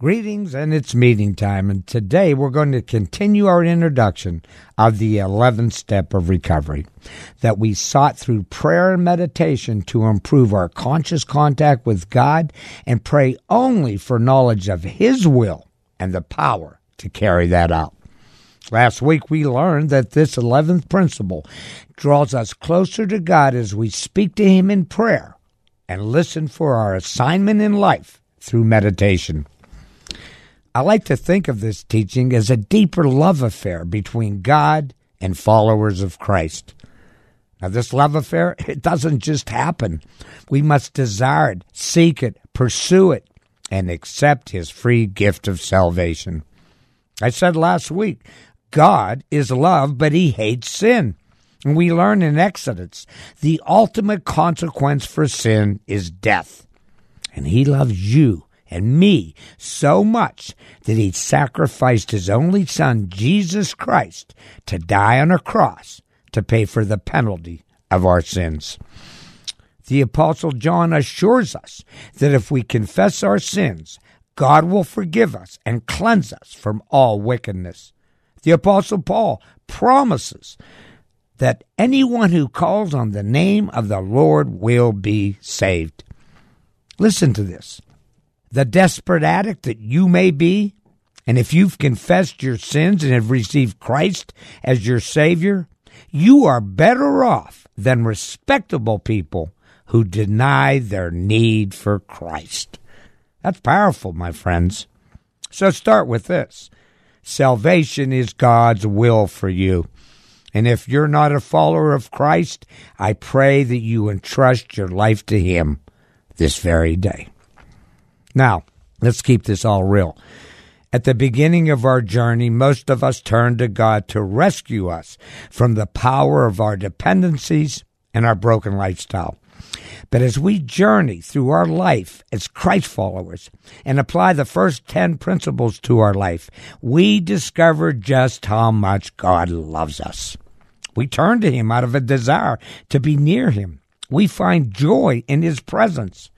Greetings, and it's meeting time. And today we're going to continue our introduction of the 11th step of recovery that we sought through prayer and meditation to improve our conscious contact with God and pray only for knowledge of His will and the power to carry that out. Last week we learned that this 11th principle draws us closer to God as we speak to Him in prayer and listen for our assignment in life through meditation. I like to think of this teaching as a deeper love affair between God and followers of Christ. Now, this love affair, it doesn't just happen. We must desire it, seek it, pursue it, and accept His free gift of salvation. I said last week, God is love, but He hates sin. And we learn in Exodus the ultimate consequence for sin is death. And He loves you and me so much that he sacrificed his only son, Jesus Christ, to die on a cross to pay for the penalty of our sins. The Apostle John assures us that if we confess our sins, God will forgive us and cleanse us from all wickedness. The Apostle Paul promises that anyone who calls on the name of the Lord will be saved. Listen to this the desperate addict that you may be, and if you've confessed your sins and have received Christ as your Savior, you are better off than respectable people who deny their need for Christ. That's powerful, my friends. So start with this salvation is God's will for you. And if you're not a follower of Christ, I pray that you entrust your life to Him this very day. Now, let's keep this all real. At the beginning of our journey, most of us turn to God to rescue us from the power of our dependencies and our broken lifestyle. But as we journey through our life as Christ followers and apply the first 10 principles to our life, we discover just how much God loves us. We turn to Him out of a desire to be near Him. We find joy in His presence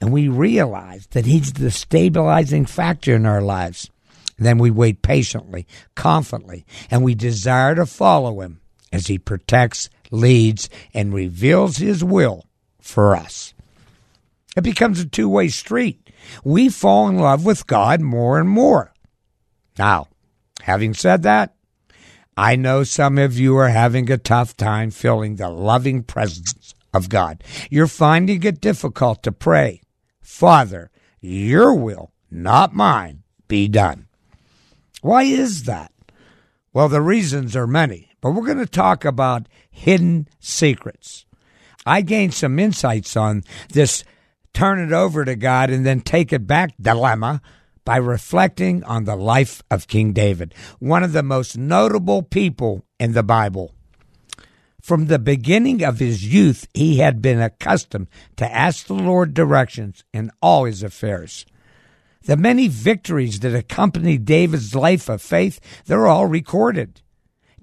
and we realize that He's the stabilizing factor in our lives. Then we wait patiently, confidently, and we desire to follow Him as He protects, leads, and reveals His will for us. It becomes a two way street. We fall in love with God more and more. Now, having said that, I know some of you are having a tough time feeling the loving presence of God. You're finding it difficult to pray Father, your will, not mine, be done. Why is that? Well, the reasons are many, but we're going to talk about hidden secrets. I gained some insights on this turn it over to God and then take it back dilemma by reflecting on the life of King David, one of the most notable people in the Bible. From the beginning of his youth, he had been accustomed to ask the Lord directions in all his affairs. The many victories that accompanied David's life of faith, they're all recorded.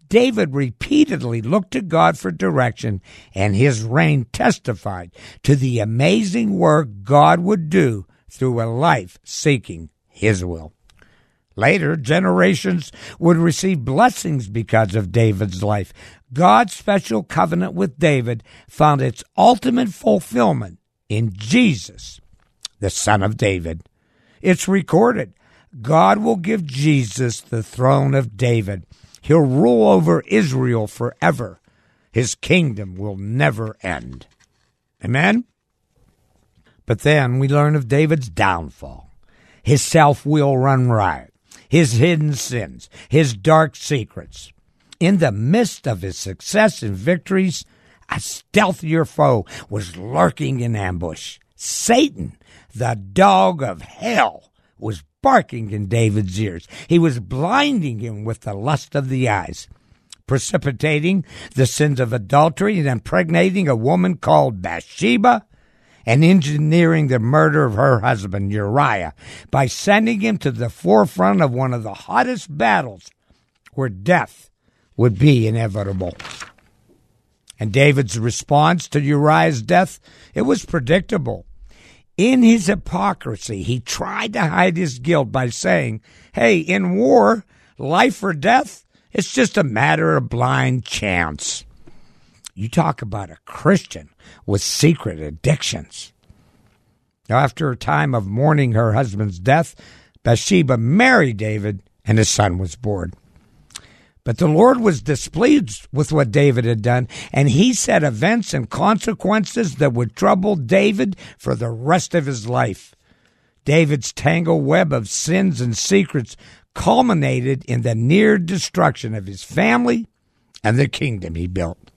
David repeatedly looked to God for direction, and his reign testified to the amazing work God would do through a life seeking his will. Later, generations would receive blessings because of David's life. God's special covenant with David found its ultimate fulfillment in Jesus, the Son of David. It's recorded God will give Jesus the throne of David. He'll rule over Israel forever. His kingdom will never end. Amen? But then we learn of David's downfall. His self will run riot his hidden sins, his dark secrets. In the midst of his success and victories, a stealthier foe was lurking in ambush. Satan, the dog of hell, was barking in David's ears. He was blinding him with the lust of the eyes, precipitating the sins of adultery and impregnating a woman called Bathsheba and engineering the murder of her husband Uriah by sending him to the forefront of one of the hottest battles where death would be inevitable. And David's response to Uriah's death, it was predictable. In his hypocrisy, he tried to hide his guilt by saying, Hey, in war, life or death, it's just a matter of blind chance. You talk about a Christian with secret addictions. Now, after a time of mourning her husband's death, Bathsheba married David, and his son was born. But the Lord was displeased with what David had done, and he set events and consequences that would trouble David for the rest of his life. David's tangled web of sins and secrets culminated in the near destruction of his family and the kingdom he built.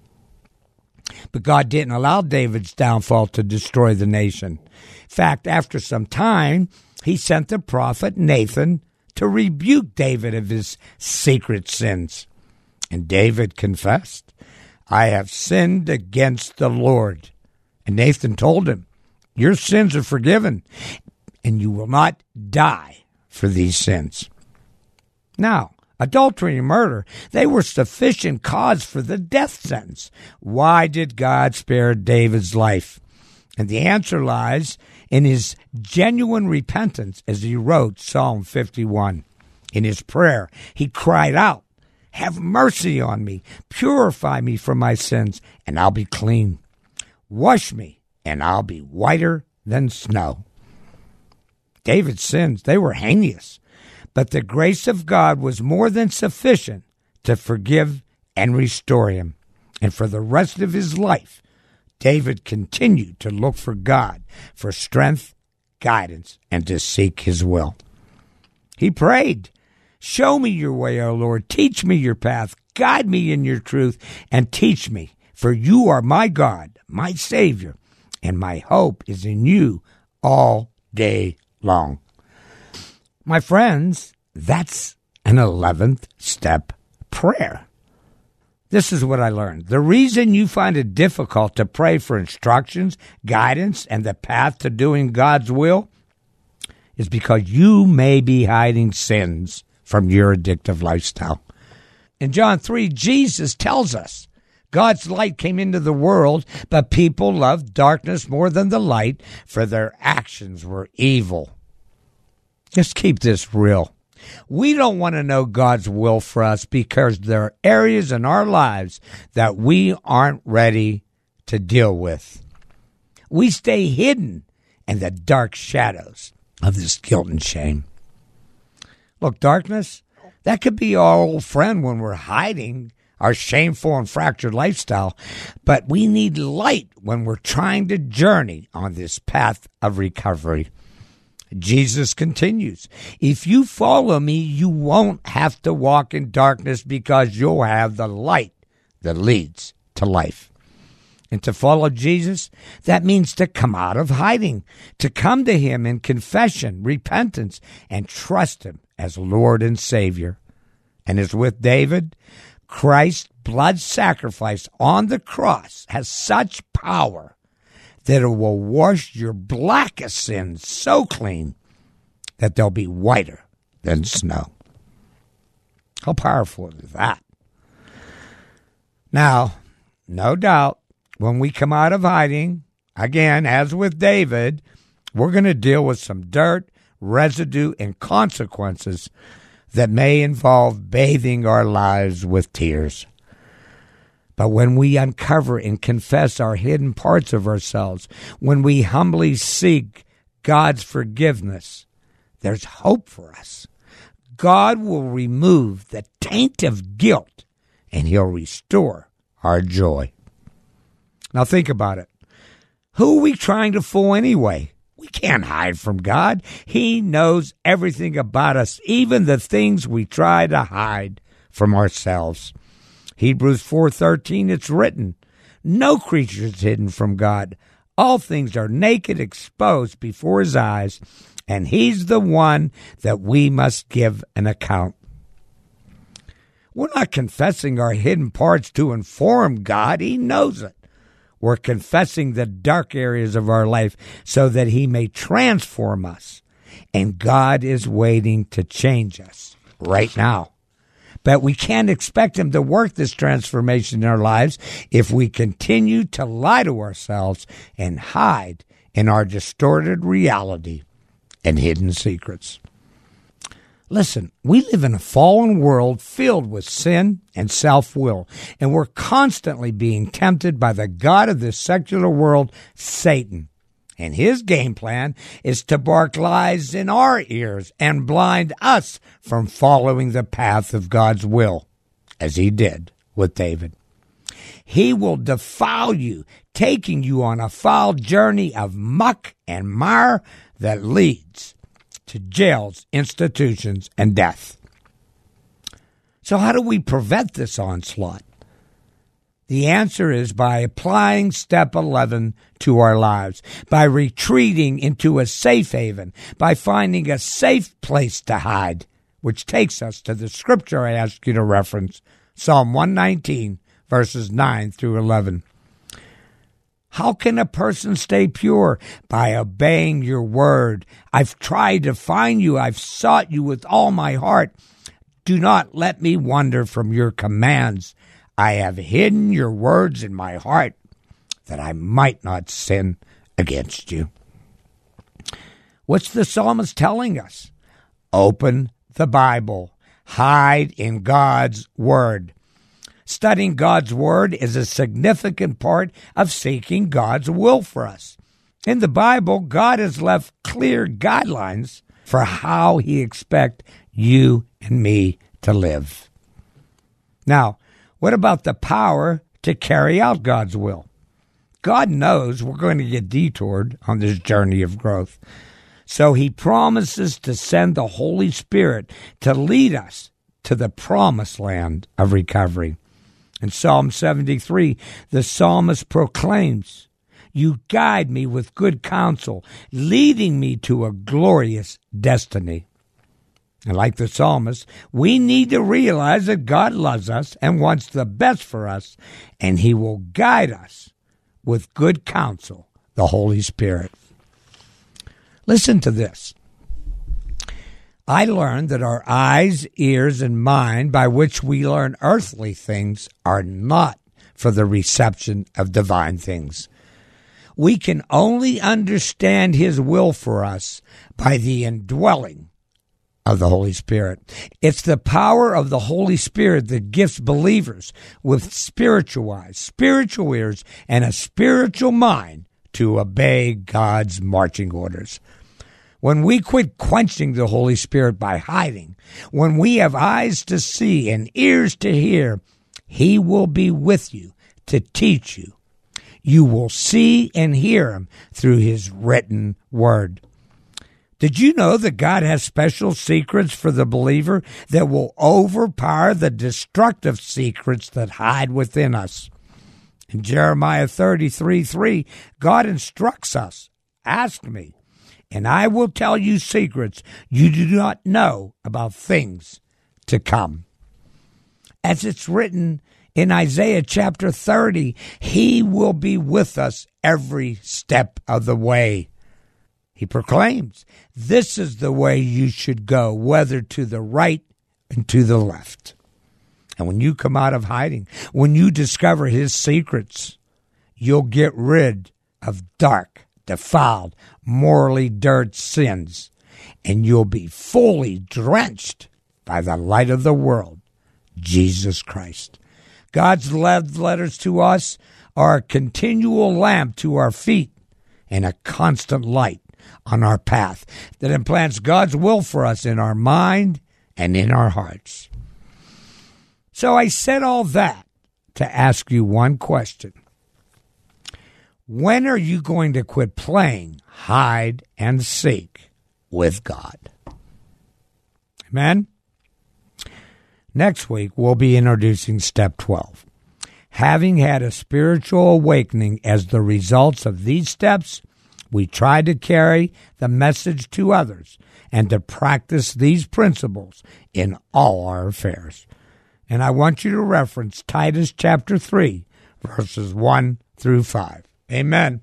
But God didn't allow David's downfall to destroy the nation. In fact, after some time, he sent the prophet Nathan to rebuke David of his secret sins. And David confessed, I have sinned against the Lord. And Nathan told him, Your sins are forgiven, and you will not die for these sins. Now, adultery and murder, they were sufficient cause for the death sentence. Why did God spare David's life? And the answer lies in his genuine repentance as he wrote Psalm 51. In his prayer, he cried out, Have mercy on me, purify me from my sins, and I'll be clean. Wash me, and I'll be whiter than snow. David's sins, they were heinous, but the grace of God was more than sufficient to forgive and restore him. And for the rest of his life, David continued to look for God for strength, guidance, and to seek his will. He prayed, Show me your way, O Lord. Teach me your path. Guide me in your truth and teach me, for you are my God, my Savior, and my hope is in you all day long. My friends, that's an 11th step prayer. This is what I learned. The reason you find it difficult to pray for instructions, guidance, and the path to doing God's will is because you may be hiding sins from your addictive lifestyle. In John 3, Jesus tells us God's light came into the world, but people loved darkness more than the light, for their actions were evil. Just keep this real. We don't want to know God's will for us because there are areas in our lives that we aren't ready to deal with. We stay hidden in the dark shadows of this guilt and shame. Look, darkness, that could be our old friend when we're hiding our shameful and fractured lifestyle, but we need light when we're trying to journey on this path of recovery. Jesus continues, If you follow me, you won't have to walk in darkness because you'll have the light that leads to life. And to follow Jesus, that means to come out of hiding, to come to Him in confession, repentance, and trust Him as Lord and Savior. And as with David, Christ's blood sacrifice on the cross has such power that it will wash your blackest sins so clean that they'll be whiter than snow. How powerful is that? Now, no doubt, when we come out of hiding, again, as with David, we're going to deal with some dirt, residue, and consequences that may involve bathing our lives with tears. But when we uncover and confess our hidden parts of ourselves, when we humbly seek God's forgiveness, there's hope for us. God will remove the taint of guilt and He'll restore our joy. Now think about it. Who are we trying to fool anyway? We can't hide from God. He knows everything about us, even the things we try to hide from ourselves. Hebrews 4:13 it's written, no creature is hidden from God. All things are naked, exposed before his eyes, and He's the one that we must give an account. We're not confessing our hidden parts to inform God, He knows it. We're confessing the dark areas of our life so that He may transform us. And God is waiting to change us right now. But we can't expect Him to work this transformation in our lives if we continue to lie to ourselves and hide in our distorted reality and hidden secrets. Listen, we live in a fallen world filled with sin and self will, and we're constantly being tempted by the God of this secular world, Satan. And his game plan is to bark lies in our ears and blind us from following the path of God's will, as he did with David. He will defile you, taking you on a foul journey of muck and mire that leads to jails, institutions, and death. So, how do we prevent this onslaught? The answer is by applying step 11 to our lives, by retreating into a safe haven, by finding a safe place to hide, which takes us to the scripture I ask you to reference Psalm 119, verses 9 through 11. How can a person stay pure? By obeying your word. I've tried to find you. I've sought you with all my heart. Do not let me wander from your commands. I have hidden your words in my heart that I might not sin against you. What's the psalmist telling us? Open the Bible, hide in God's Word. Studying God's Word is a significant part of seeking God's will for us. In the Bible, God has left clear guidelines for how He expects you and me to live. Now, what about the power to carry out God's will? God knows we're going to get detoured on this journey of growth. So he promises to send the Holy Spirit to lead us to the promised land of recovery. In Psalm 73, the psalmist proclaims, You guide me with good counsel, leading me to a glorious destiny. And like the psalmist, we need to realize that God loves us and wants the best for us, and He will guide us with good counsel, the Holy Spirit. Listen to this. I learned that our eyes, ears, and mind by which we learn earthly things are not for the reception of divine things. We can only understand His will for us by the indwelling of the Holy Spirit. It's the power of the Holy Spirit that gifts believers with spiritual eyes, spiritual ears, and a spiritual mind to obey God's marching orders. When we quit quenching the Holy Spirit by hiding, when we have eyes to see and ears to hear, He will be with you to teach you. You will see and hear Him through His written word. Did you know that God has special secrets for the believer that will overpower the destructive secrets that hide within us? In Jeremiah 33 3, God instructs us Ask me, and I will tell you secrets you do not know about things to come. As it's written in Isaiah chapter 30, He will be with us every step of the way. He proclaims, This is the way you should go, whether to the right and to the left. And when you come out of hiding, when you discover His secrets, you'll get rid of dark, defiled, morally dirt sins, and you'll be fully drenched by the light of the world, Jesus Christ. God's love letters to us are a continual lamp to our feet and a constant light on our path that implants God's will for us in our mind and in our hearts. So I said all that to ask you one question. When are you going to quit playing hide and seek with God? Amen? Next week, we'll be introducing step 12. Having had a spiritual awakening as the results of these steps, We try to carry the message to others and to practice these principles in all our affairs. And I want you to reference Titus chapter 3, verses 1 through 5. Amen.